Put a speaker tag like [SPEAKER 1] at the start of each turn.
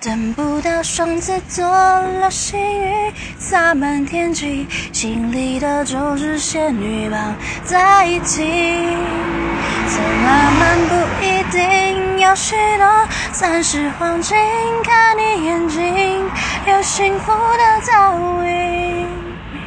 [SPEAKER 1] 等不到双子座流星雨洒满天际，心里的就是仙女棒在一起。浪漫不一定要许多，30黄金，看你眼睛有幸福的倒影。